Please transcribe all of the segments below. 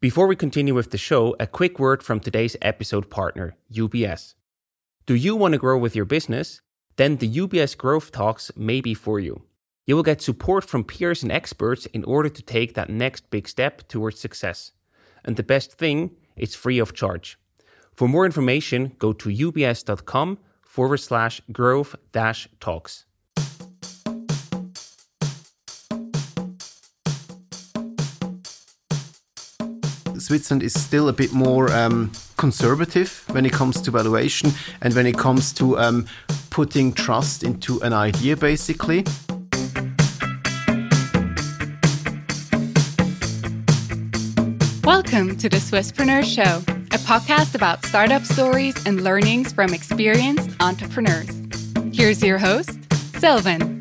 Before we continue with the show, a quick word from today's episode partner, UBS. Do you want to grow with your business? Then the UBS Growth Talks may be for you. You will get support from peers and experts in order to take that next big step towards success. And the best thing, it's free of charge. For more information, go to ubs.com forward slash growth dash talks. Switzerland is still a bit more um, conservative when it comes to valuation and when it comes to um, putting trust into an idea, basically. Welcome to the Swisspreneur Show, a podcast about startup stories and learnings from experienced entrepreneurs. Here's your host, Silvan.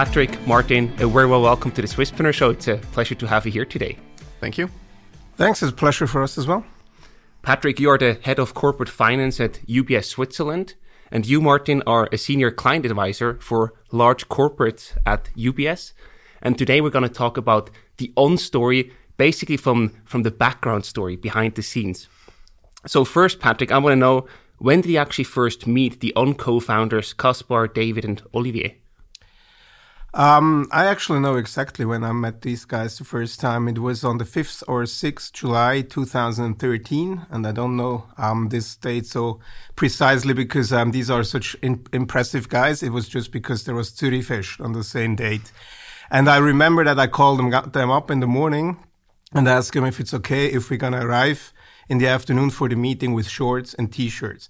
Patrick, Martin, a very well welcome to the Swisspreneur Show. It's a pleasure to have you here today. Thank you. Thanks, it's a pleasure for us as well. Patrick, you are the head of corporate finance at UBS Switzerland, and you, Martin, are a senior client advisor for large corporates at UBS. And today we're going to talk about the on story, basically from, from the background story behind the scenes. So, first, Patrick, I want to know when did you actually first meet the on co founders, Caspar, David, and Olivier? Um, I actually know exactly when I met these guys the first time. It was on the 5th or 6th July 2013. And I don't know um, this date so precisely because um, these are such in- impressive guys. It was just because there was Zürichfest on the same date. And I remember that I called them, got them up in the morning and asked them if it's okay if we're going to arrive in the afternoon for the meeting with shorts and t-shirts.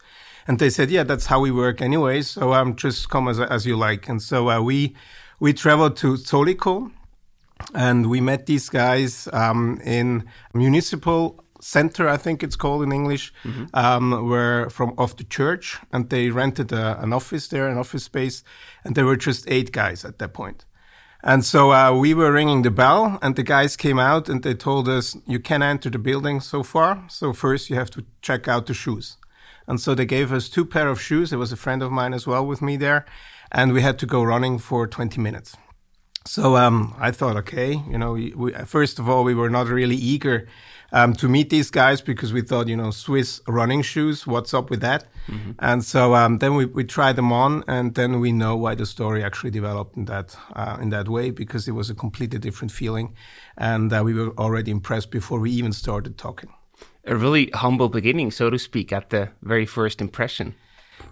And they said, yeah, that's how we work anyway. So um, just come as, as you like. And so uh, we we traveled to Zollikon and we met these guys um, in municipal center, I think it's called in English, mm-hmm. um, were from off the church, and they rented a, an office there, an office space, and there were just eight guys at that point. And so uh, we were ringing the bell, and the guys came out and they told us, "You can enter the building so far. So first you have to check out the shoes." And so they gave us two pair of shoes. There was a friend of mine as well with me there, and we had to go running for 20 minutes. So um, I thought, okay, you know, we, first of all, we were not really eager um, to meet these guys because we thought, you know, Swiss running shoes, what's up with that? Mm-hmm. And so um, then we, we tried them on, and then we know why the story actually developed in that uh, in that way because it was a completely different feeling, and uh, we were already impressed before we even started talking. A really humble beginning, so to speak, at the very first impression.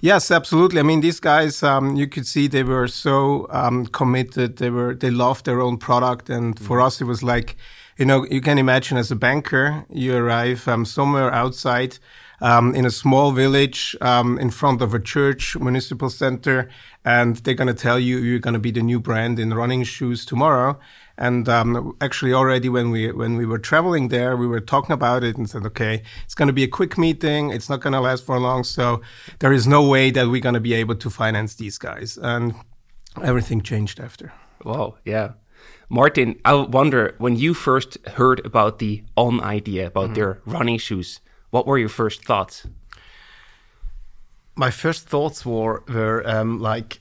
Yes, absolutely. I mean, these guys, um, you could see they were so um, committed. They were they loved their own product, and mm-hmm. for us, it was like, you know, you can imagine as a banker, you arrive um, somewhere outside. Um, in a small village um, in front of a church municipal center and they're going to tell you you're going to be the new brand in running shoes tomorrow and um, actually, already when we when we were traveling there, we were talking about it and said, okay, it's going to be a quick meeting. It's not going to last for long, so there is no way that we're going to be able to finance these guys. And everything changed after. Wow, yeah. Martin, I wonder when you first heard about the On idea about mm-hmm. their running shoes, what were your first thoughts? My first thoughts were were um, like,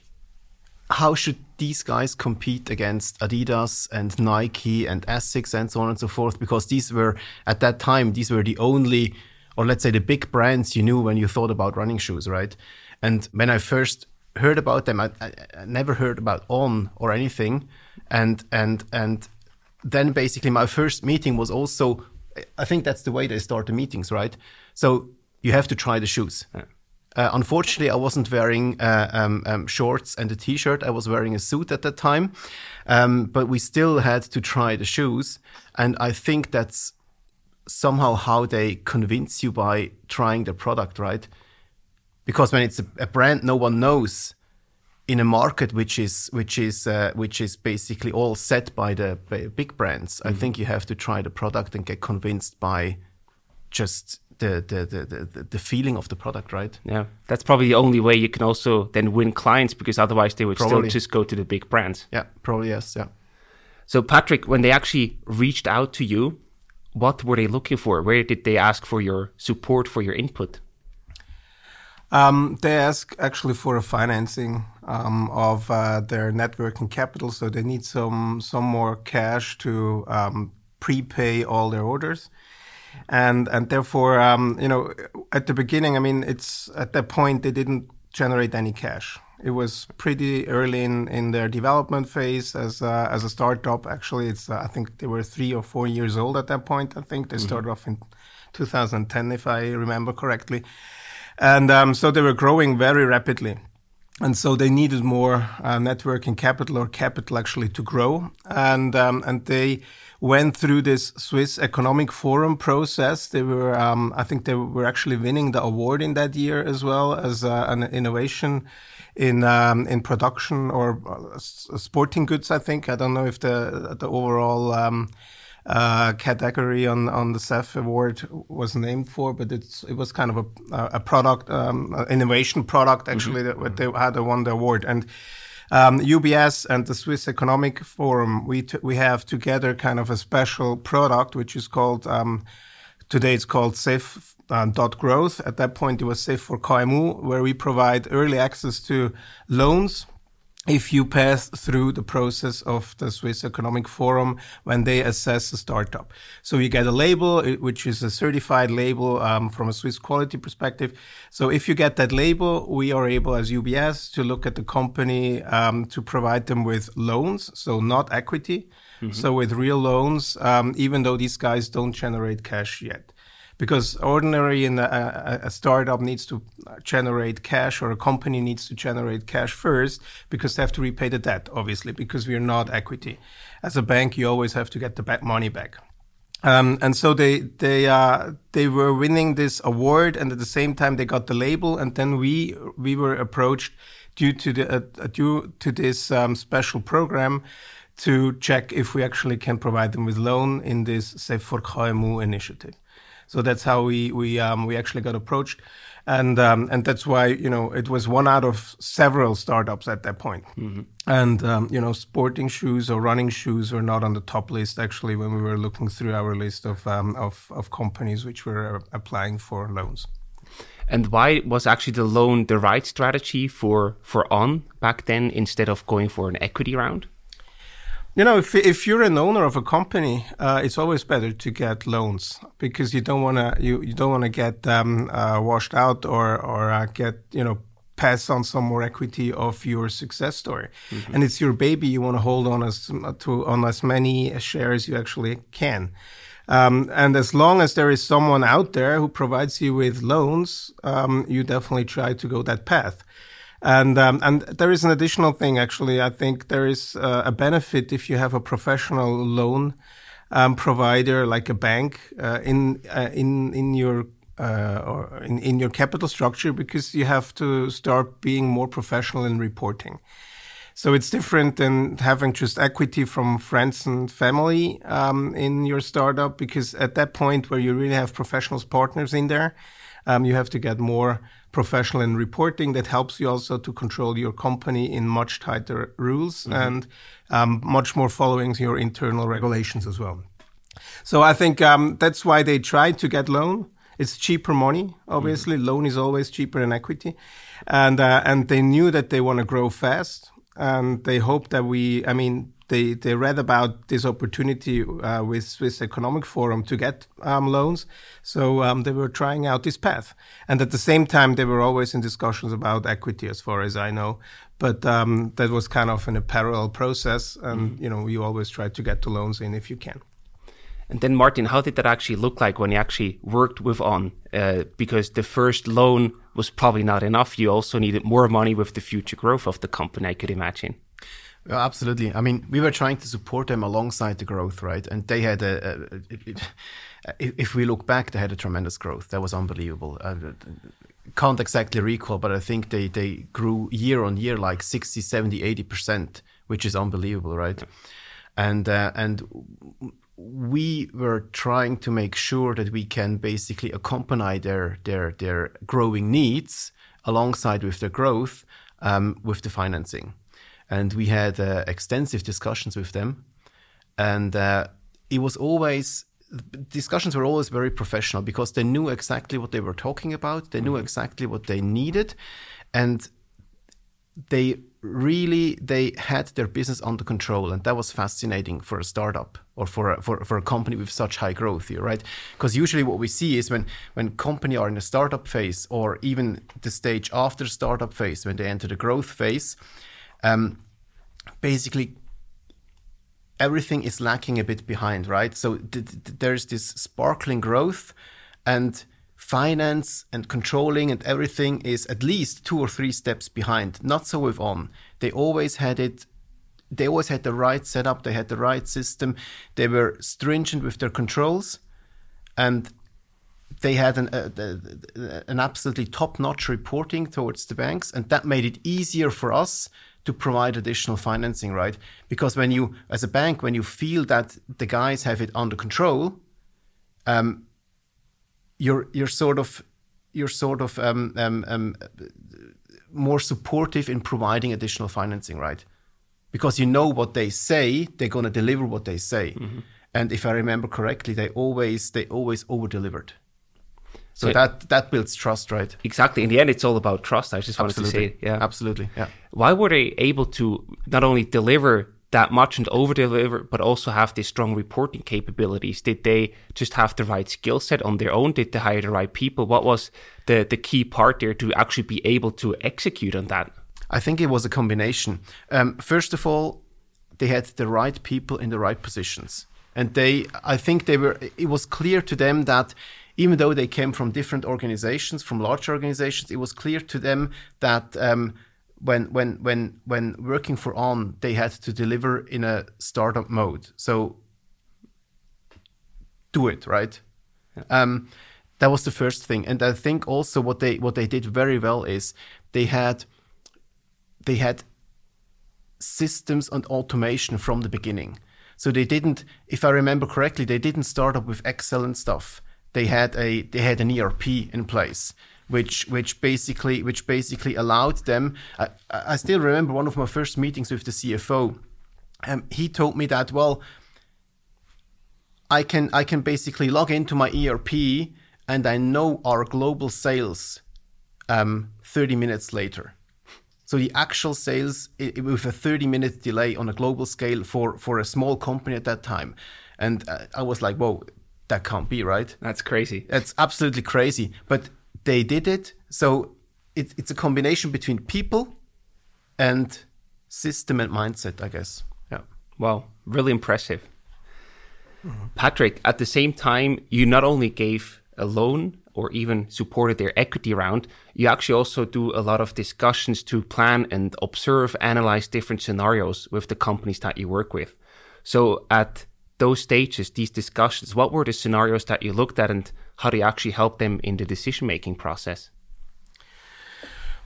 how should these guys compete against Adidas and Nike and Asics and so on and so forth because these were at that time these were the only or let's say the big brands you knew when you thought about running shoes, right? And when I first heard about them, I, I, I never heard about On or anything, and and and then basically my first meeting was also I think that's the way they start the meetings, right? So you have to try the shoes. Yeah. Uh, unfortunately, I wasn't wearing uh, um, um, shorts and a t-shirt. I was wearing a suit at that time, um, but we still had to try the shoes, and I think that's somehow how they convince you by trying the product, right? Because when it's a, a brand no one knows in a market which is which is uh, which is basically all set by the big brands, mm-hmm. I think you have to try the product and get convinced by just the, the, the, the, the feeling of the product, right? Yeah, that's probably the only way you can also then win clients because otherwise they would probably. still just go to the big brands. Yeah, probably yes. Yeah. So Patrick, when they actually reached out to you, what were they looking for? Where did they ask for your support, for your input? Um, they ask actually for a financing um, of uh, their net working capital, so they need some some more cash to um, prepay all their orders, and and therefore, um, you know, at the beginning, I mean, it's at that point they didn't generate any cash. It was pretty early in, in their development phase as a, as a startup. Actually, it's uh, I think they were three or four years old at that point. I think they mm-hmm. started off in 2010, if I remember correctly. And um, so they were growing very rapidly. And so they needed more uh, net working capital or capital actually to grow. And, um, and they went through this Swiss Economic Forum process. They were, um, I think they were actually winning the award in that year as well as uh, an innovation in um, in production or uh, sporting goods. I think I don't know if the the overall um, uh, category on on the SEF award was named for, but it's it was kind of a a product um, innovation product mm-hmm. actually mm-hmm. that they had won the award and. Um, UBS and the Swiss Economic Forum, we we have together kind of a special product which is called um, today it's called Safe uh, dot growth. At that point, it was Safe for KMU, where we provide early access to loans if you pass through the process of the Swiss Economic Forum when they assess a startup. So you get a label, which is a certified label um, from a Swiss quality perspective. So if you get that label, we are able as UBS to look at the company um, to provide them with loans, so not equity. Mm-hmm. So with real loans, um, even though these guys don't generate cash yet because ordinary in a, a, startup needs to generate cash or a company needs to generate cash first because they have to repay the debt obviously because we are not equity as a bank you always have to get the back money back um, and so they they uh, they were winning this award and at the same time they got the label and then we we were approached due to the uh, due to this um, special program to check if we actually can provide them with loan in this Safe for KMU initiative. So that's how we we um, we actually got approached, and um, and that's why you know it was one out of several startups at that point. Mm-hmm. And um, you know, sporting shoes or running shoes were not on the top list actually when we were looking through our list of um, of, of companies which were uh, applying for loans. And why was actually the loan the right strategy for for On back then instead of going for an equity round? You know, if if you're an owner of a company, uh, it's always better to get loans because you don't want to you, you don't want to get um, uh, washed out or or uh, get you know pass on some more equity of your success story. Mm-hmm. And it's your baby. You want to hold on as to on as many shares you actually can. Um, and as long as there is someone out there who provides you with loans, um, you definitely try to go that path. And um, and there is an additional thing actually. I think there is uh, a benefit if you have a professional loan um, provider like a bank uh, in uh, in in your uh, or in, in your capital structure because you have to start being more professional in reporting. So it's different than having just equity from friends and family um, in your startup because at that point where you really have professionals partners in there, um, you have to get more professional in reporting that helps you also to control your company in much tighter rules mm-hmm. and um, much more following your internal regulations as well. So I think um, that's why they tried to get loan. It's cheaper money, obviously. Mm-hmm. Loan is always cheaper than equity, and uh, and they knew that they want to grow fast, and they hope that we. I mean, they, they read about this opportunity uh, with Swiss Economic Forum to get um, loans. So um, they were trying out this path. And at the same time, they were always in discussions about equity, as far as I know. But um, that was kind of in a parallel process. And, mm-hmm. you know, you always try to get the loans in if you can. And then, Martin, how did that actually look like when you actually worked with On? Uh, because the first loan was probably not enough. You also needed more money with the future growth of the company, I could imagine. Yeah, absolutely. I mean, we were trying to support them alongside the growth, right? And they had a, a, a if we look back, they had a tremendous growth. That was unbelievable. I can't exactly recall, but I think they, they grew year on year like 60, 70, 80%, which is unbelievable, right? And, uh, and we were trying to make sure that we can basically accompany their, their, their growing needs alongside with their growth um, with the financing and we had uh, extensive discussions with them. And uh, it was always discussions were always very professional because they knew exactly what they were talking about. They knew mm-hmm. exactly what they needed, and they really they had their business under control and that was fascinating for a startup or for a, for, for a company with such high growth here right because usually what we see is when when company are in a startup phase or even the stage after startup phase when they enter the growth phase um, basically everything is lacking a bit behind right so th- th- there's this sparkling growth and finance and controlling and everything is at least two or three steps behind. Not so with On. They always had it. They always had the right setup. They had the right system. They were stringent with their controls, and they had an, an absolutely top-notch reporting towards the banks, and that made it easier for us to provide additional financing, right? Because when you, as a bank, when you feel that the guys have it under control, um, you're you're sort of you're sort of um, um, um, more supportive in providing additional financing, right? Because you know what they say, they're going to deliver what they say. Mm-hmm. And if I remember correctly, they always they always over delivered. So, so, that that builds trust, right? Exactly. In the end, it's all about trust. I just wanted absolutely. to say, yeah, absolutely, yeah. Why were they able to not only deliver that much and over deliver, but also have these strong reporting capabilities? Did they just have the right skill set on their own? Did they hire the right people? What was the, the key part there to actually be able to execute on that? I think it was a combination. Um, first of all, they had the right people in the right positions. And they, I think they were, it was clear to them that even though they came from different organizations, from large organizations, it was clear to them that um, when when when when working for on they had to deliver in a startup mode. So do it right? Yeah. um, that was the first thing. And i think also what they what they did very well is they had they had systems and automation from the beginning. So they didn't if i remember correctly they didn't start up with excel and stuff they had a they had an erp in place which which basically which basically allowed them. I, I still remember one of my first meetings with the CFO. Um, he told me that well, I can I can basically log into my ERP and I know our global sales um, 30 minutes later. So the actual sales it, with a 30 minute delay on a global scale for for a small company at that time, and uh, I was like, whoa, that can't be right. That's crazy. That's absolutely crazy. But they did it. So it, it's a combination between people and system and mindset, I guess. Yeah. Wow, really impressive. Mm-hmm. Patrick, at the same time, you not only gave a loan or even supported their equity round, you actually also do a lot of discussions to plan and observe, analyze different scenarios with the companies that you work with. So at those stages, these discussions, what were the scenarios that you looked at and how do you actually help them in the decision making process?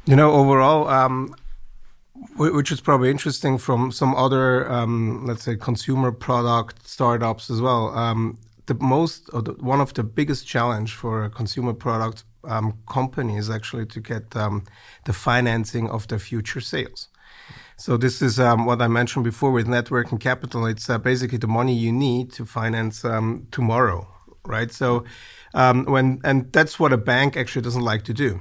You know, overall, um, which is probably interesting from some other, um, let's say, consumer product startups as well. Um, the most, the, one of the biggest challenge for a consumer product um, company is actually to get um, the financing of their future sales. So this is um, what I mentioned before with net working capital. It's uh, basically the money you need to finance um, tomorrow, right? So um, when and that's what a bank actually doesn't like to do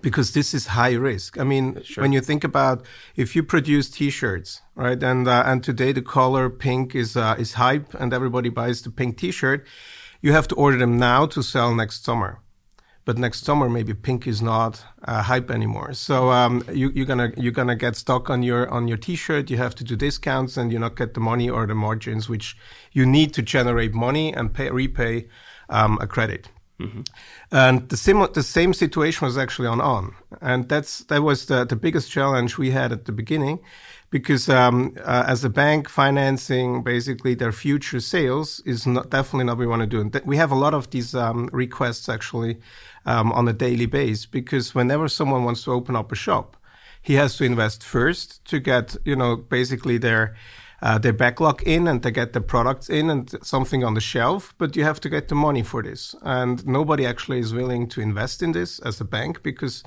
because this is high risk. I mean, sure. when you think about if you produce T-shirts, right, and uh, and today the color pink is uh, is hype and everybody buys the pink T-shirt, you have to order them now to sell next summer but next summer maybe pink is not uh, hype anymore. So um, you, are gonna you're gonna get stuck on your on your T-shirt. You have to do discounts, and you not get the money or the margins which you need to generate money and pay repay um, a credit. Mm-hmm. And the same the same situation was actually on on, and that's that was the the biggest challenge we had at the beginning because um, uh, as a bank financing basically their future sales is not definitely not what we want to do. And th- we have a lot of these um, requests actually um, on a daily basis because whenever someone wants to open up a shop, he has to invest first to get you know basically their uh, their backlog in and to get the products in and something on the shelf, but you have to get the money for this. And nobody actually is willing to invest in this as a bank because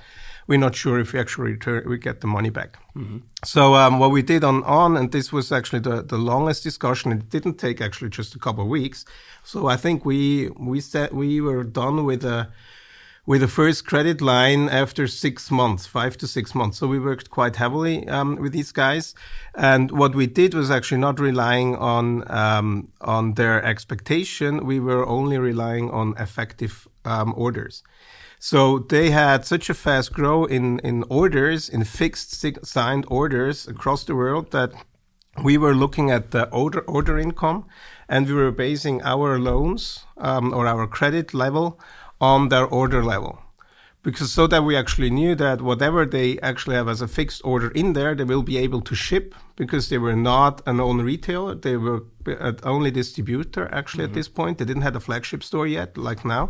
we're not sure if we actually return, we get the money back. So um, what we did on on, and this was actually the, the longest discussion. It didn't take actually just a couple of weeks. So I think we we said we were done with a with the first credit line after six months, five to six months. So we worked quite heavily um, with these guys, and what we did was actually not relying on um, on their expectation. We were only relying on effective um, orders. So they had such a fast grow in, in orders, in fixed signed orders across the world that we were looking at the order, order income and we were basing our loans um, or our credit level on their order level. Because so that we actually knew that whatever they actually have as a fixed order in there, they will be able to ship because they were not an own retailer. They were an only distributor actually mm-hmm. at this point. They didn't have a flagship store yet, like now.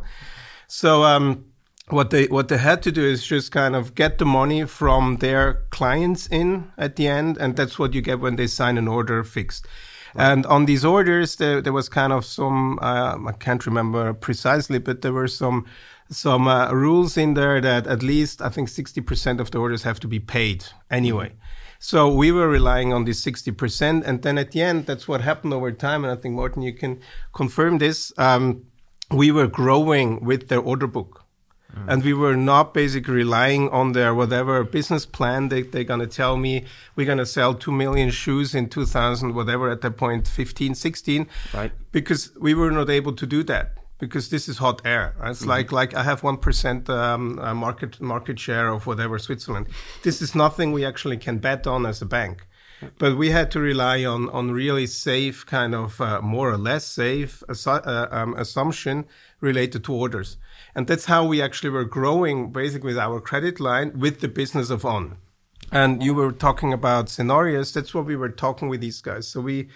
So, um, what they what they had to do is just kind of get the money from their clients in at the end, and that's what you get when they sign an order fixed. Right. And on these orders, there, there was kind of some uh, I can't remember precisely, but there were some some uh, rules in there that at least I think sixty percent of the orders have to be paid anyway. Mm-hmm. So we were relying on this 60%. And then at the end, that's what happened over time. And I think, Martin, you can confirm this. Um, we were growing with their order book. Mm. And we were not basically relying on their whatever business plan they, they're going to tell me we're going to sell 2 million shoes in 2000, whatever at that point, 15, 16. Right. Because we were not able to do that because this is hot air. It's mm-hmm. like like I have one percent um, uh, market market share of whatever Switzerland. This is nothing we actually can bet on as a bank. But we had to rely on on really safe kind of uh, more or less safe assu- uh, um, assumption related to orders. And that's how we actually were growing basically with our credit line with the business of on. And you were talking about scenarios. That's what we were talking with these guys. So we,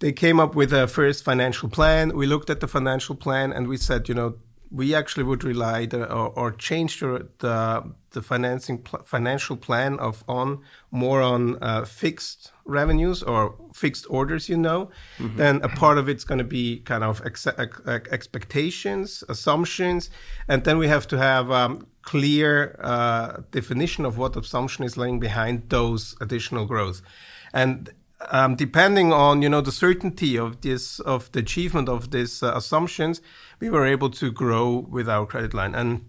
they came up with a first financial plan. We looked at the financial plan and we said, you know, we actually would rely the, or, or change the, the, the financing pl- financial plan of on more on uh, fixed revenues or fixed orders, you know, mm-hmm. then a part of it's going to be kind of ex- ex- expectations, assumptions, and then we have to have um, clear uh, definition of what assumption is laying behind those additional growth, and um, depending on you know the certainty of this of the achievement of these uh, assumptions, we were able to grow with our credit line. And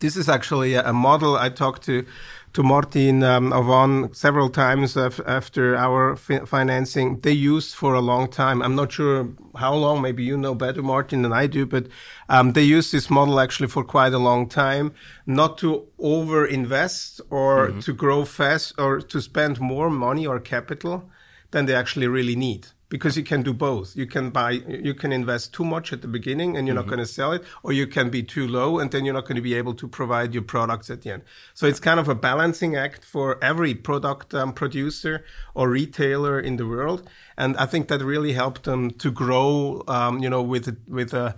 this is actually a, a model I talked to to Martin um, Avon several times after our fi- financing. They used for a long time. I'm not sure how long. Maybe you know better, Martin, than I do. But um, they used this model actually for quite a long time, not to over invest or mm-hmm. to grow fast or to spend more money or capital than they actually really need because you can do both. You can buy, you can invest too much at the beginning and you're mm-hmm. not going to sell it, or you can be too low and then you're not going to be able to provide your products at the end. So it's kind of a balancing act for every product um, producer or retailer in the world. And I think that really helped them to grow, um, you know, with, with a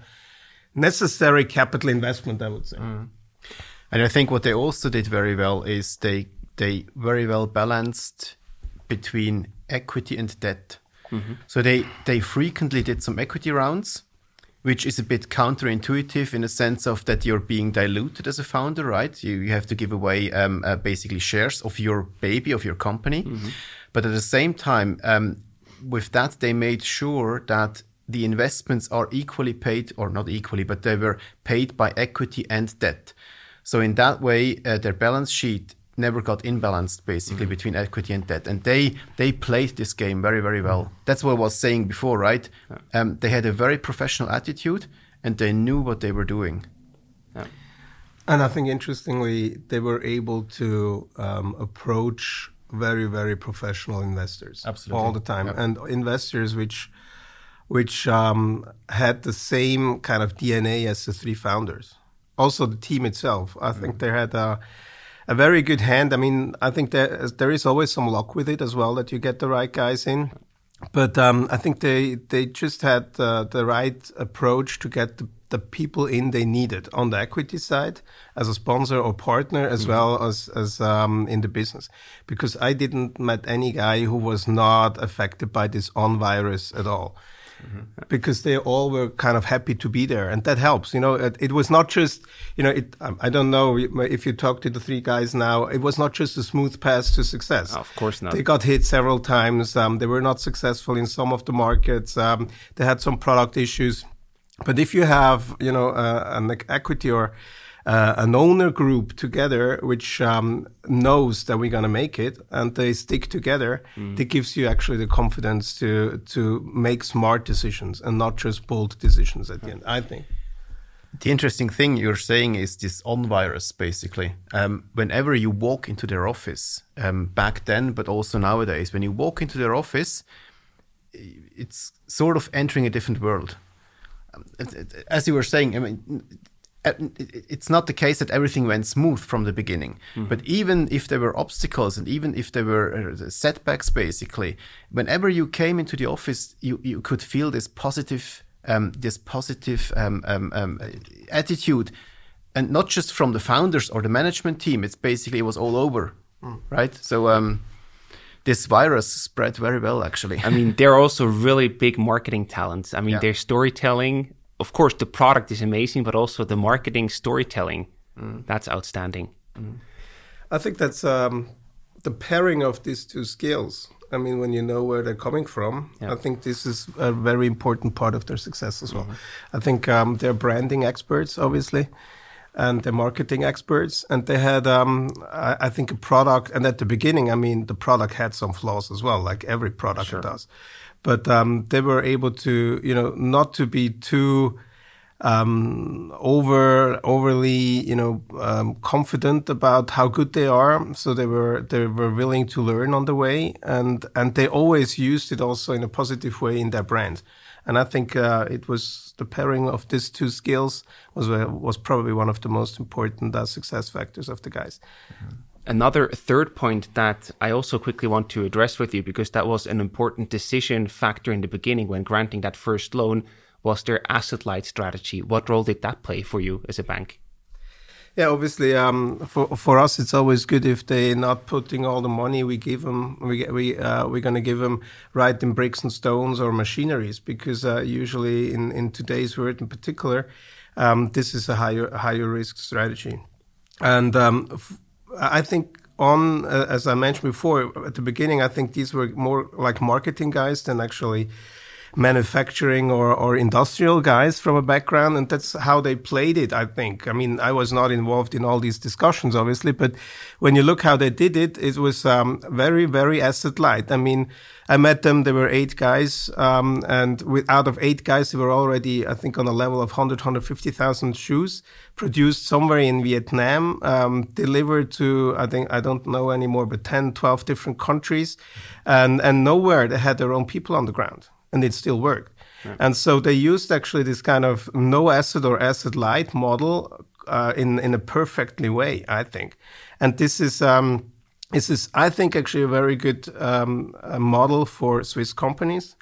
necessary capital investment, I would say. Mm. And I think what they also did very well is they, they very well balanced between equity and debt. Mm-hmm. So they, they frequently did some equity rounds, which is a bit counterintuitive in the sense of that you're being diluted as a founder, right? You, you have to give away um, uh, basically shares of your baby, of your company. Mm-hmm. But at the same time, um, with that, they made sure that the investments are equally paid, or not equally, but they were paid by equity and debt. So in that way, uh, their balance sheet never got imbalanced basically mm-hmm. between equity and debt and they they played this game very very well mm-hmm. that's what i was saying before right yeah. um, they had a very professional attitude and they knew what they were doing yeah. and i think interestingly they were able to um, approach very very professional investors Absolutely. all the time yeah. and investors which which um, had the same kind of dna as the three founders also the team itself i think mm. they had a a very good hand. I mean, I think there there is always some luck with it as well that you get the right guys in. But um, I think they they just had uh, the right approach to get the, the, people in they needed on the equity side as a sponsor or partner as mm-hmm. well as as um, in the business. Because I didn't met any guy who was not affected by this on virus at all. Because they all were kind of happy to be there, and that helps. You know, it, it was not just you know, it. Um, I don't know if you talk to the three guys now. It was not just a smooth path to success. Of course not. They got hit several times. Um, they were not successful in some of the markets. Um, they had some product issues. But if you have, you know, uh, an equity or uh, an owner group together, which um, knows that we're going to make it, and they stick together, mm. that gives you actually the confidence to to make smart decisions and not just bold decisions at the end. I think. The interesting thing you're saying is this on virus, basically. Um, whenever you walk into their office, um, back then, but also nowadays, when you walk into their office, it's sort of entering a different world. Um, as you were saying, I mean, it's not the case that everything went smooth from the beginning. Mm. But even if there were obstacles and even if there were uh, setbacks, basically, whenever you came into the office, you, you could feel this positive, um, this positive um, um, um, attitude, and not just from the founders or the management team. It's basically it was all over, mm. right? So. Um, this virus spread very well, actually. I mean, they're also really big marketing talents. I mean, yeah. their storytelling of course, the product is amazing, but also the marketing storytelling mm. that's outstanding. Mm. I think that's um, the pairing of these two skills. I mean, when you know where they're coming from, yeah. I think this is a very important part of their success as well. Mm-hmm. I think um, they're branding experts, obviously, and they're marketing experts. And they had, um, I, I, think, a product. And at the beginning, I mean, the product had some flaws as well, like every product sure. does but um, they were able to, you know, not to be too um, over overly, you know, um, confident about how good they are. So they were they were willing to learn on the way, and and they always used it also in a positive way in their brand. And I think uh, it was the pairing of these two skills was uh, was probably one of the most important uh, success factors of the guys. Mm-hmm. Another third point that I also quickly want to address with you, because that was an important decision factor in the beginning when granting that first loan, was their asset light strategy. What role did that play for you as a bank? Yeah, obviously, um, for for us, it's always good if they're not putting all the money we give them. We we uh, we're going to give them right in bricks and stones or machineries because uh, usually in in today's world in particular, um, this is a higher higher risk strategy, and um, I think on, uh, as I mentioned before at the beginning, I think these were more like marketing guys than actually manufacturing or, or industrial guys from a background. And that's how they played it, I think. I mean, I was not involved in all these discussions, obviously, but when you look how they did it, it was um, very, very asset light. I mean, I met them. There were eight guys, um, and with, out of eight guys, they were already, I think, on a level of 100, 150,000 shoes produced somewhere in Vietnam, um, delivered to, I think, I don't know anymore, but 10, 12 different countries, and and nowhere they had their own people on the ground, and it still worked. Yeah. And so they used actually this kind of no asset or asset light model uh, in in a perfectly way, I think. And this is. Um, this is, I think, actually a very good um, a model for Swiss companies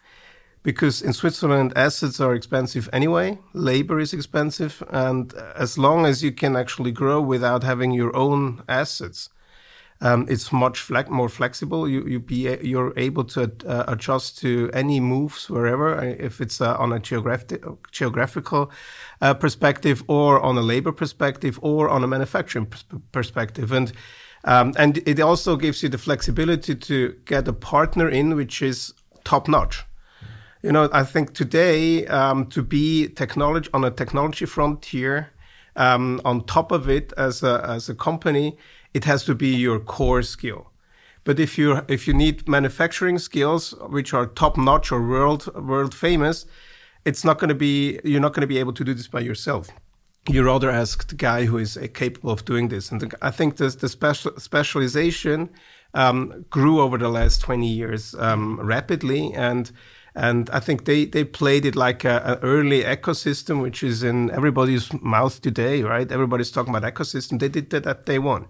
because in Switzerland, assets are expensive anyway, labor is expensive, and as long as you can actually grow without having your own assets, um, it's much fle- more flexible. You you be you're able to uh, adjust to any moves wherever, uh, if it's uh, on a geographic geographical uh, perspective, or on a labor perspective, or on a manufacturing pers- perspective, and um, and it also gives you the flexibility to get a partner in which is top notch. You know, I think today um, to be technology on a technology frontier, um, on top of it as a as a company, it has to be your core skill. But if you if you need manufacturing skills which are top notch or world world famous, it's not going to be you're not going to be able to do this by yourself you rather ask the guy who is uh, capable of doing this. And the, I think this, the special, specialization um, grew over the last 20 years um, rapidly. And and I think they, they played it like an early ecosystem, which is in everybody's mouth today, right? Everybody's talking about ecosystem. They did that at day one.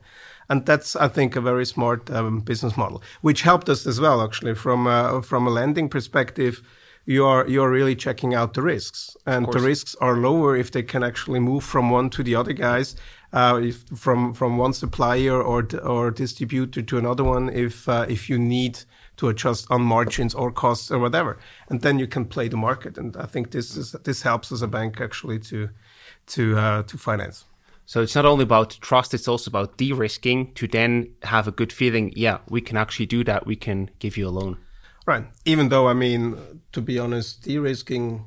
And that's, I think, a very smart um, business model, which helped us as well, actually, from a, from a lending perspective you are you are really checking out the risks, and the risks are lower if they can actually move from one to the other guys, uh, if, from from one supplier or or distributor to another one. If uh, if you need to adjust on margins or costs or whatever, and then you can play the market. And I think this is this helps as a bank actually to to uh, to finance. So it's not only about trust; it's also about de-risking to then have a good feeling. Yeah, we can actually do that. We can give you a loan. Right. Even though I mean, to be honest, de-risking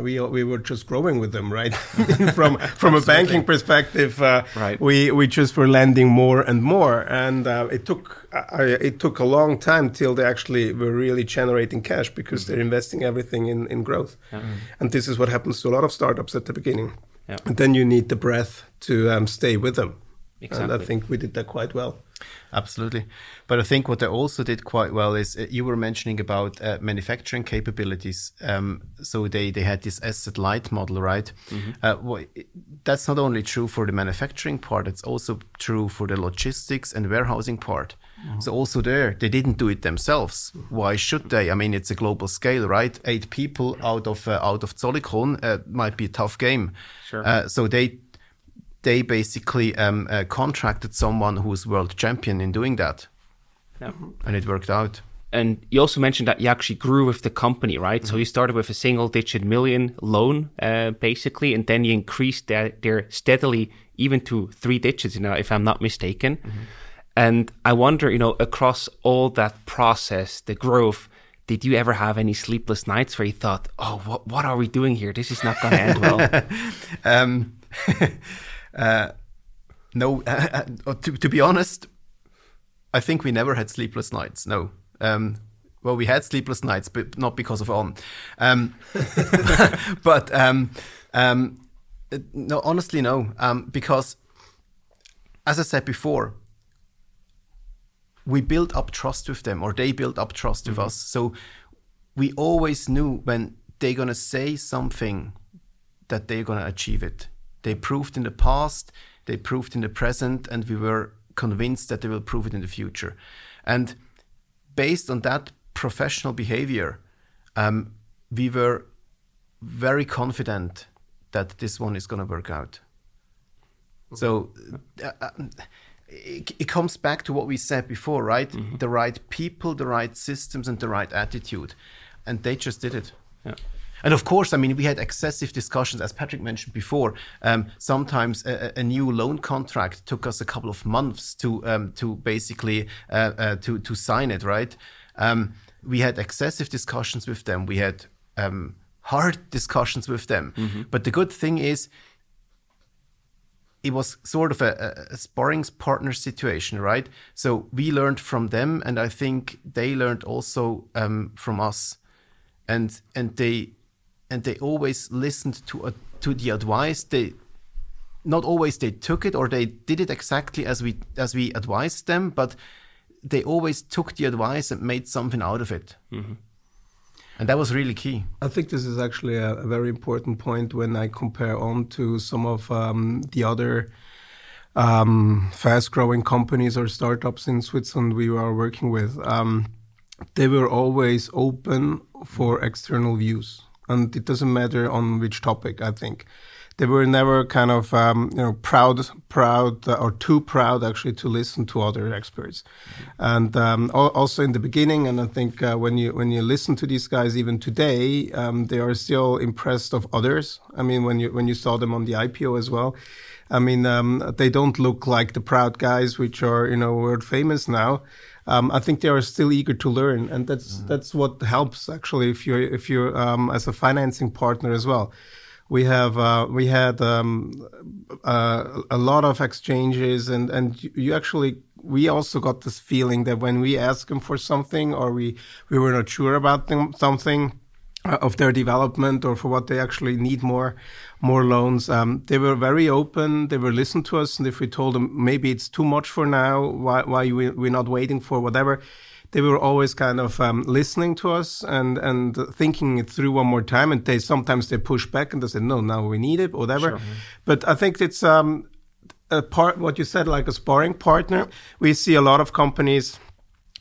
we we were just growing with them, right? from from a banking perspective, uh, right. we we just were lending more and more, and uh, it took uh, it took a long time till they actually were really generating cash because mm-hmm. they're investing everything in in growth, yeah. mm-hmm. and this is what happens to a lot of startups at the beginning. Yeah. And then you need the breath to um, stay with them, exactly. and I think we did that quite well. Absolutely. But I think what they also did quite well is uh, you were mentioning about uh, manufacturing capabilities. Um, so they, they had this asset light model, right? Mm-hmm. Uh, well, that's not only true for the manufacturing part, it's also true for the logistics and warehousing part. Mm-hmm. So also there, they didn't do it themselves. Why should they? I mean, it's a global scale, right? Eight people out of uh, out of Zollikon uh, might be a tough game. Sure. Uh, so they they basically um, uh, contracted someone who's world champion in doing that. Yeah. And it worked out. And you also mentioned that you actually grew with the company, right? Mm-hmm. So you started with a single digit million loan, uh, basically, and then you increased that there steadily, even to three digits, you know, if I'm not mistaken. Mm-hmm. And I wonder, you know, across all that process, the growth, did you ever have any sleepless nights where you thought, oh, what, what are we doing here? This is not going to end well? um, Uh, no, uh, uh, to, to be honest, I think we never had sleepless nights. No. Um, well, we had sleepless nights, but not because of on. Um, but um, um, no, honestly, no. Um, because, as I said before, we built up trust with them, or they built up trust mm-hmm. with us. So we always knew when they're gonna say something that they're gonna achieve it. They proved in the past, they proved in the present, and we were convinced that they will prove it in the future. And based on that professional behavior, um, we were very confident that this one is going to work out. So uh, uh, it, it, comes back to what we said before, right? Mm-hmm. The right people, the right systems, and the right attitude. And they just did it. Yeah. And of course, I mean, we had excessive discussions, as Patrick mentioned before. Um, sometimes a, a, new loan contract took us a couple of months to um, to basically uh, uh, to to sign it. Right? Um, we had excessive discussions with them. We had um, hard discussions with them. Mm-hmm. But the good thing is, it was sort of a, a, sparring partner situation, right? So we learned from them, and I think they learned also um, from us, and and they and they always listened to uh, to the advice. They not always they took it or they did it exactly as we as we advised them, but they always took the advice and made something out of it. Mm-hmm. And that was really key. I think this is actually a, a very important point when I compare on to some of um, the other um, fast-growing companies or startups in Switzerland we are working with. Um, they were always open for external views and it doesn't matter on which topic. I think they were never kind of um, you know proud, proud uh, or too proud actually to listen to other experts, and um, also in the beginning. And I think uh, when you when you listen to these guys even today, um, they are still impressed of others. I mean, when you when you saw them on the IPO as well. I mean, um, they don't look like the proud guys, which are you know world famous now um, I think they are still eager to learn, and that's mm. that's what helps actually if you're if you're um, as a financing partner as well. We have uh, we had um, uh, a lot of exchanges, and and you actually we also got this feeling that when we ask them for something or we we were not sure about them, something uh, of their development or for what they actually need more more loans. Um, they were very open. They were listened to us, and if we told them maybe it's too much for now, why why we, we're not waiting for whatever, they were always kind of um, listening to us and and thinking it through one more time. And they sometimes they push back and they said no, now we need it, whatever. Sure. But I think it's um, a part what you said like a sparring partner. We see a lot of companies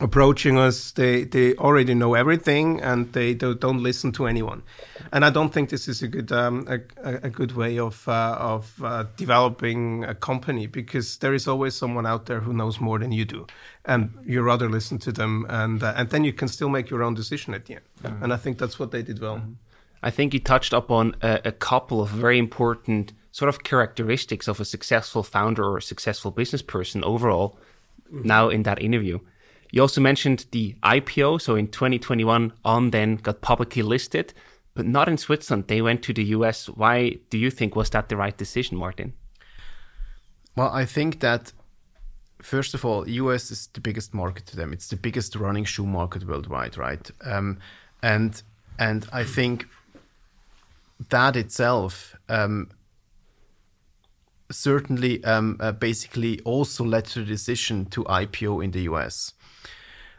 approaching us, they, they already know everything and they do, don't listen to anyone. And I don't think this is a good um, a, a, good way of uh, of uh, developing a company because there is always someone out there who knows more than you do, and you rather listen to them, and uh, and then you can still make your own decision at the end. Mm-hmm. And I think that's what they did well. Mm-hmm. I think you touched upon a, a couple of very important sort of characteristics of a successful founder or a successful business person overall. Mm-hmm. Now in that interview. You also mentioned the IPO. So in 2021, On then got publicly listed but not in Switzerland. They went to the US. Why do you think was that the right decision, Martin? Well, I think that first of all, US is the biggest market to them. It's the biggest running shoe market worldwide, right? Um, and and I think that itself um, certainly um, uh, basically also led to the decision to IPO in the US.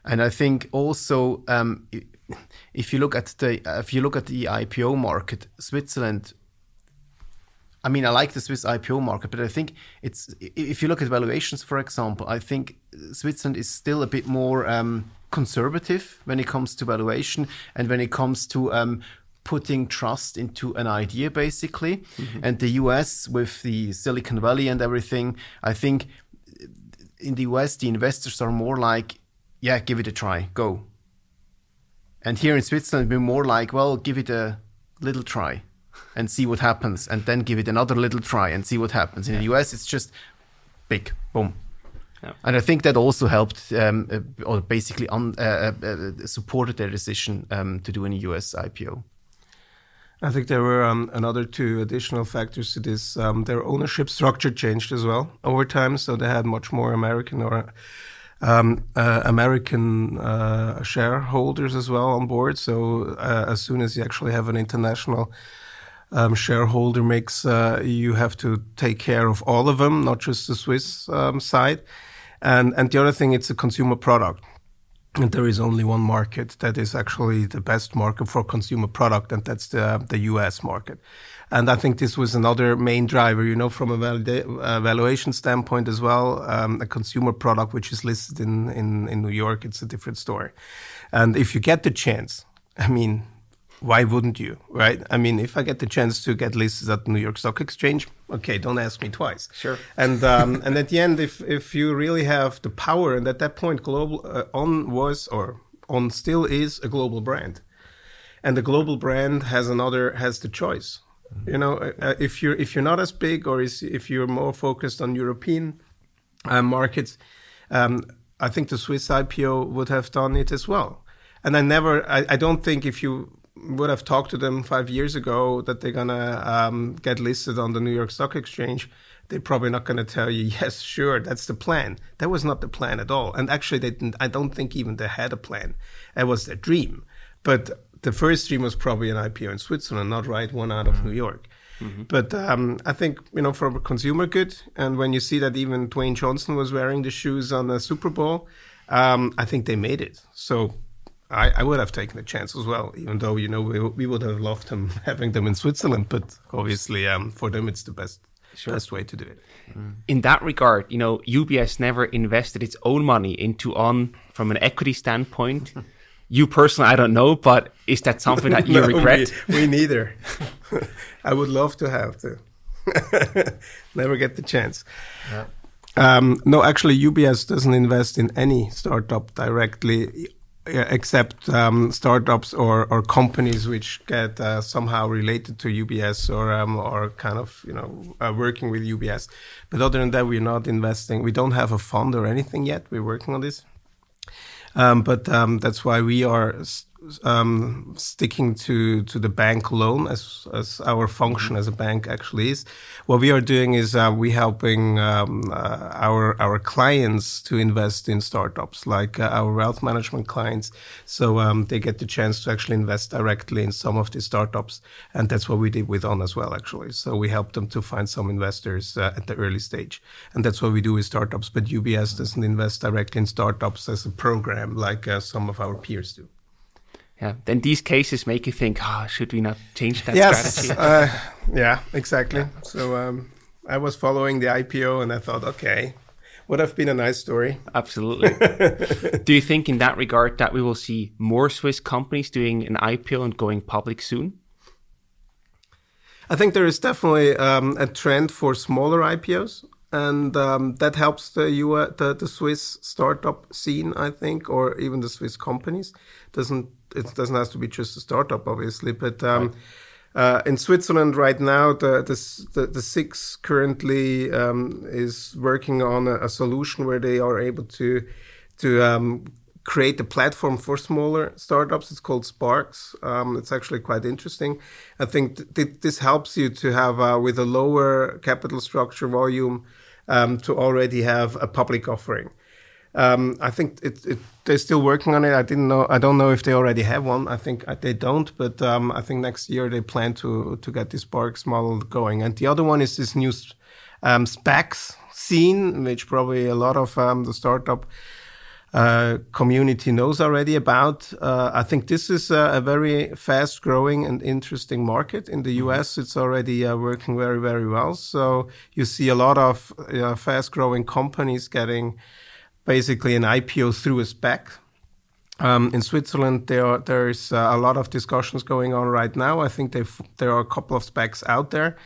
And I think also um, if you look at the if you look at the IPO market, Switzerland. I mean, I like the Swiss IPO market, but I think it's if you look at valuations, for example, I think Switzerland is still a bit more um, conservative when it comes to valuation and when it comes to um, putting trust into an idea, basically. Mm-hmm. And the US with the Silicon Valley and everything, I think in the US the investors are more like, yeah, give it a try, go and here in Switzerland, we're more like, well, give it a little try and see what happens, and then give it another little try and see what happens. In yeah. the US, it's just big, boom. Yeah. And I think that also helped, um, uh, or basically un, uh, uh, uh supported their decision um, to do a US IPO. I think there were um, another two additional factors to this. Um, their ownership structure changed as well over time, so they had much more American or um, uh, American uh, shareholders as well on board. So uh, as soon as you actually have an international um, shareholder mix, uh, you have to take care of all of them, not just the Swiss um, side. And and the other thing, it's a consumer product. And there is only one market that is actually the best market for consumer product, and that's the the U.S. market. And I think this was another main driver, you know, from a valuation standpoint as well. Um, a consumer product which is listed in, in, in New York, it's a different story. And if you get the chance, I mean, why wouldn't you, right? I mean, if I get the chance to get listed at the New York Stock Exchange, okay, don't ask me twice. Sure. And um, and at the end, if if you really have the power, and at that point, global uh, on was or on still is a global brand, and the global brand has another has the choice. You know, uh, uh, if you're if you're not as big, or if you're more focused on European uh, markets, um, I think the Swiss IPO would have done it as well. And I never, I, I don't think if you would have talked to them five years ago that they're gonna um, get listed on the New York Stock Exchange, they're probably not gonna tell you, yes, sure, that's the plan. That was not the plan at all. And actually, they didn't. I don't think even they had a plan. It was their dream. But the first dream was probably an IPO in Switzerland, not right one out of mm-hmm. New York. Mm-hmm. But um, I think you know, for a consumer good, and when you see that even Dwayne Johnson was wearing the shoes on the Super Bowl, um, I think they made it. So I, I, would have taken the chance as well, even though you know we, we would have loved them having them in Switzerland. But obviously, um, for them, it's the best sure. best way to do it. Mm. In that regard, you know, UBS never invested its own money into On from an equity standpoint. You personally, I don't know, but is that something that you no, regret? We, we neither. I would love to have to. Never get the chance. Yeah. Um, no, actually, UBS doesn't invest in any startup directly, except um, startups or, or companies which get uh, somehow related to UBS or um, or kind of you know uh, working with UBS. But other than that, we're not investing. We don't have a fund or anything yet. We're working on this. Um, but um, that's why we are um, sticking to to the bank loan as as our function as a bank actually is. What we are doing is uh, we helping um, uh, our our clients to invest in startups, like uh, our wealth management clients, so um, they get the chance to actually invest directly in some of these startups, and that's what we did with On as well actually. So we help them to find some investors uh, at the early stage, and that's what we do with startups. But UBS doesn't invest directly in startups as a program like uh, some of our peers do. Yeah. Then these cases make you think, ah, oh, should we not change that yes, strategy? uh, yeah, exactly. Yeah. So um, I was following the IPO and I thought, okay, Would have been a nice story. Absolutely. Do you think, in that regard, that we will see more Swiss companies doing an IPO and going public soon? I think there is definitely um, a trend for smaller IPOs, and um, that helps the, US, the the Swiss startup scene, I think, or even the Swiss companies. Doesn't it doesn't have to be just a startup, obviously, but. Um, right. Uh, in Switzerland right now, the the, the, SIX currently um, is working on a, a, solution where they are able to to um, create a platform for smaller startups. It's called Sparks. Um, it's actually quite interesting. I think th- th- this helps you to have, uh, with a lower capital structure volume, um, to already have a public offering. Um, I think it, it, they're still working on it. I didn't know. I don't know if they already have one. I think uh, they don't. But um, I think next year they plan to to get this Sparks model going. And the other one is this new um, SPACs scene, which probably a lot of um, the startup uh, community knows already about. Uh, I think this is a, a, very fast growing and interesting market. In the mm-hmm. US, it's already uh, working very, very well. So you see a lot of uh, fast growing companies getting basically an IPO through a SPAC. Um, in Switzerland, there are, there's uh, a lot of discussions going on right now. I think there are a couple of SPACs out there.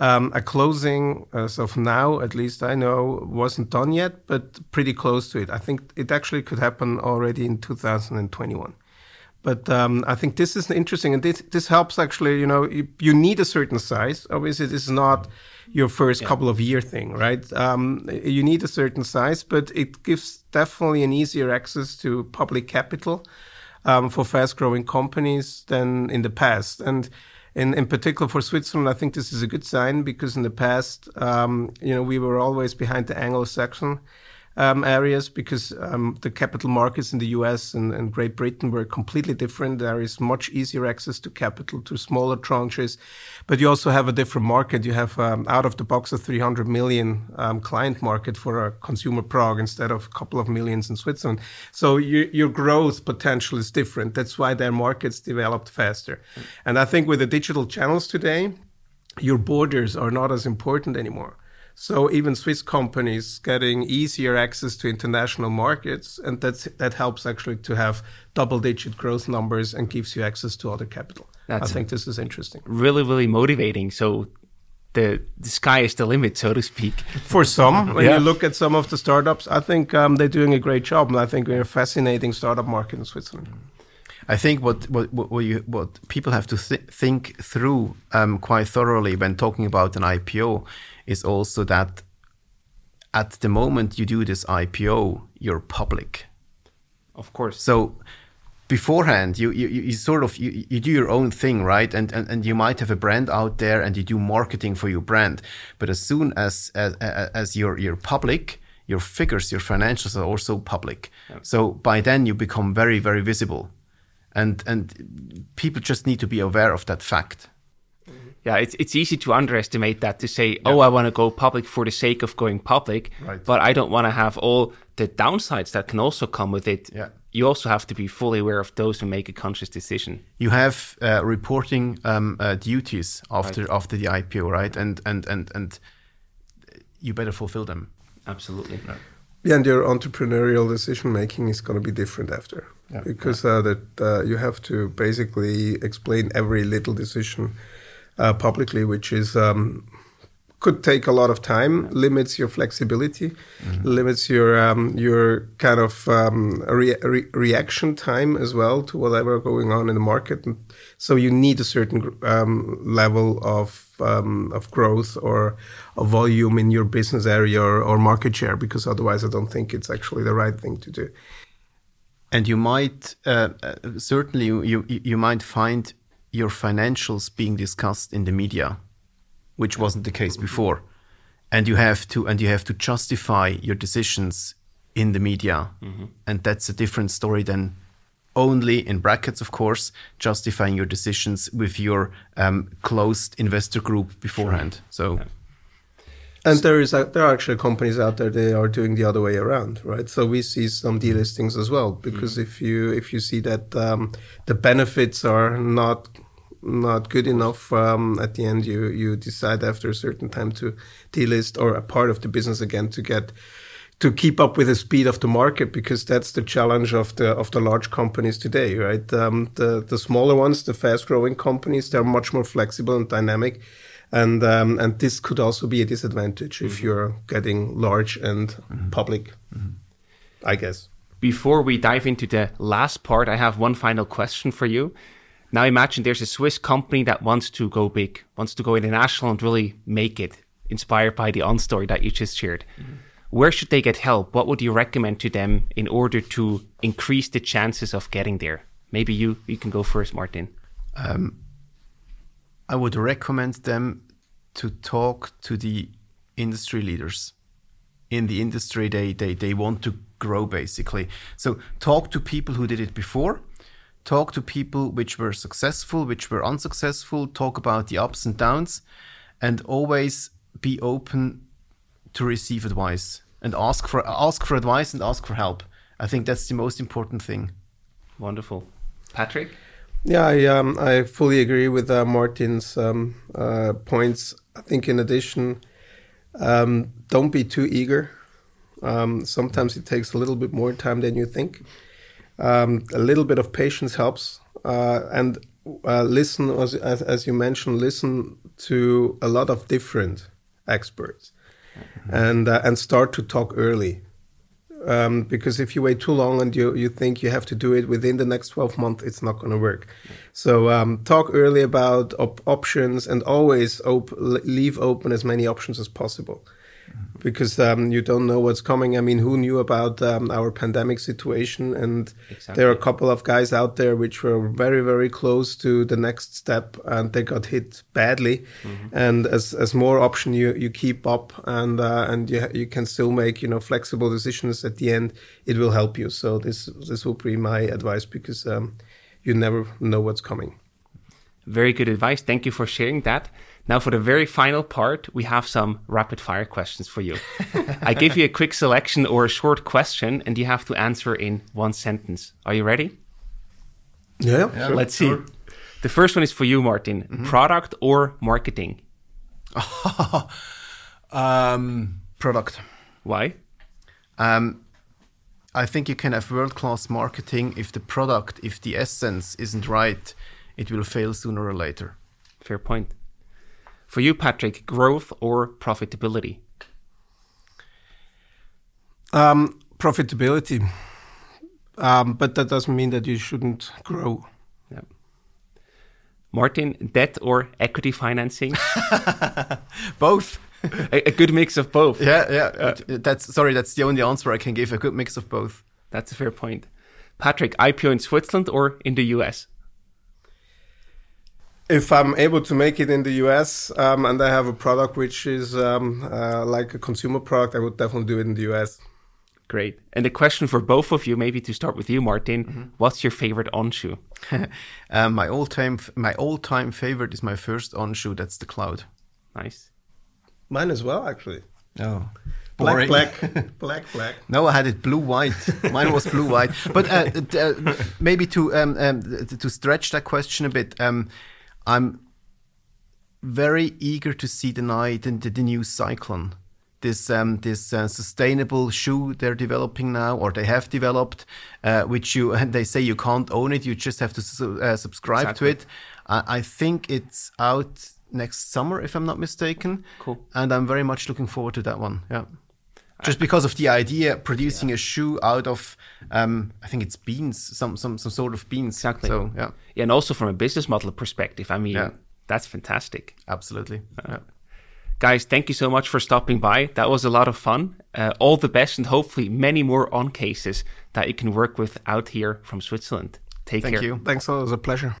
Um, a closing, as of now, at least I know, wasn't done yet, but pretty close to it. I think it actually could happen already in 2021. But um, I think this is interesting, and this, this helps actually. You know, you, you, need a certain size. Obviously, this is not your first yeah. couple of year thing, right? Um, you need a certain size, but it gives definitely an easier access to public capital um, for fast growing companies than in the past. And in, in particular for Switzerland, I think this is a good sign because in the past, um, you know, we were always behind the Anglo-Saxon um, areas because um, the capital markets in the US and, and, Great Britain were completely different. There is much easier access to capital to smaller tranches, but you also have a different market. You have um, out of the box a 300 million um, client market for a consumer Prague instead of a couple of millions in Switzerland. So you, your growth potential is different. That's why their markets developed faster. And I think with the digital channels today, your borders are not as important anymore. So even Swiss companies getting easier access to international markets, and that's, that helps actually to have double-digit growth numbers and gives you access to other capital. That's I think this is interesting. Really, really motivating. So the the sky is the limit, so to speak. For some, when yeah. you look at some of the startups, I think um, they're doing a great job, and I think we're a fascinating startup market in Switzerland. I think what what what, you, what people have to th think through um, quite thoroughly when talking about an IPO is also that at the moment you do this IPO, you're public. Of course. So beforehand, you, you, you sort of you, you do your own thing, right? And, and and you might have a brand out there and you do marketing for your brand. But as soon as as, as you're you're public, your figures, your financials are also public. So by then you become very, very visible. And and people just need to be aware of that fact yeah, it's it's easy to underestimate that to say, oh, I want to go public for the sake of going public, right. but I don't want to have all the downsides that can also come with it. Yeah. You also have to be fully aware of those who make a conscious decision. You have uh, reporting um, uh, duties after right. after the IPO, right? And and and and you better fulfill them. Absolutely. Right. Yeah, and your entrepreneurial decision making is going to be different after, yeah. because yeah. Uh, that uh, you have to basically explain every little decision uh, publicly, which is um, could take a lot of time, limits your flexibility, mm-hmm. limits your um, your kind of um, re- re- reaction time as well to whatever going on in the market. And so you need a certain um, level of um, of growth or a volume in your business area or, or market share, because otherwise, I don't think it's actually the right thing to do. And you might uh, uh, certainly you you might find your financials being discussed in the media, which wasn't the case before. And you have to and you have to justify your decisions in the media. Mm-hmm. And that's a different story than only in brackets, of course, justifying your decisions with your um, closed investor group beforehand. So. Yeah. And there is a, there are actually companies out there they are doing the other way around, right? So we see some delistings as well because mm-hmm. if you if you see that um, the benefits are not not good enough, um, at the end you you decide after a certain time to delist or a part of the business again to get to keep up with the speed of the market because that's the challenge of the of the large companies today, right? Um, the the smaller ones, the fast growing companies, they're much more flexible and dynamic, and um, and this could also be a disadvantage if Mm-hmm. you're getting large and public, I guess. Before we dive into the last part, I have one final question for you. Now imagine there's a Swiss company that wants to go big, wants to go international and really make it, inspired by the on story that you just shared. Mm-hmm. Where should they get help? What would you recommend to them in order to increase the chances of getting there? Maybe you you can go first, Martin. Um, I would recommend them to talk to the industry leaders. In the industry, they, they, they want to grow basically. So talk to people who did it before. Talk to people which were successful, which were unsuccessful. Talk about the ups and downs, and always be open to receive advice and ask for ask for advice and ask for help. I think that's the most important thing. Wonderful. Patrick? Yeah, I, um, I fully agree with uh, Martin's um, uh, points. I think, in addition, um, don't be too eager. Um, sometimes it takes a little bit more time than you think. Um, a little bit of patience helps, uh, and uh, listen, as, as, as you mentioned, listen to a lot of different experts, and uh, and start to talk early. Um, because if you wait too long and you, you think you have to do it within the next 12 months, it's not going to work. So um, talk early about op- options and always op- leave open as many options as possible because um, you don't know what's coming. I mean, who knew about um, our pandemic situation? And there are a couple of guys out there which were very, very close to the next step, and they got hit badly. And as as more option you you keep up, and uh, and you you can still make you know flexible decisions at the end, it will help you. So this this will be my advice because um, you never know what's coming. Very good advice. Thank you for sharing that. Now, for the very final part, we have some rapid fire questions for you. I give you a quick selection or a short question, and you have to answer in one sentence. Are you ready? Yeah. Let's see. The first one is for you, Martin. Product or marketing? Um, product. Why? Um, I think you can have world class marketing if the product, if the essence isn't right, it will fail sooner or later. Fair point. For you, Patrick, growth or profitability? Um, profitability. Um, but that doesn't mean that you shouldn't grow. Yeah. Martin, debt or equity financing? Both. a, a good mix of both. Yeah, yeah. that's sorry. That's the only answer I can give. A good mix of both. That's a fair point. Patrick, IPO in Switzerland or in the US? If I'm able to make it in the US um, and I have a product which is um, uh, like a consumer product, I would definitely do it in the US. Great. And the question for both of you, maybe to start with you, Martin, what's your favorite on shoe? um, my all time my all time favorite is my first on shoe. That's the Cloud. Nice. Mine as well, actually. Oh. Black, black, black, black. No, I had it blue white. Mine was blue white. But uh, uh, maybe to um, um, to stretch that question a bit, um, I'm very eager to see the night the, the new Cyclon. This um, this uh, sustainable shoe they're developing now, or they have developed, uh, which you and they say you can't own it, you just have to su- uh, subscribe Exactly. to it. I I think it's out next summer, if I'm not mistaken. Cool. And I'm very much looking forward to that one. Yeah just because of the idea producing a shoe out of um, I think it's beans, some some some sort of beans. Exactly. So yeah, Yeah, and also from a business model perspective, I mean, Yeah. that's fantastic. absolutely. Yeah. Guys, thank you so much for stopping by. That was a lot of fun. Uh, all the best, and hopefully many more on cases that you can work with out here from Switzerland. Take Thank care. Thank you. Thanks. It was a pleasure.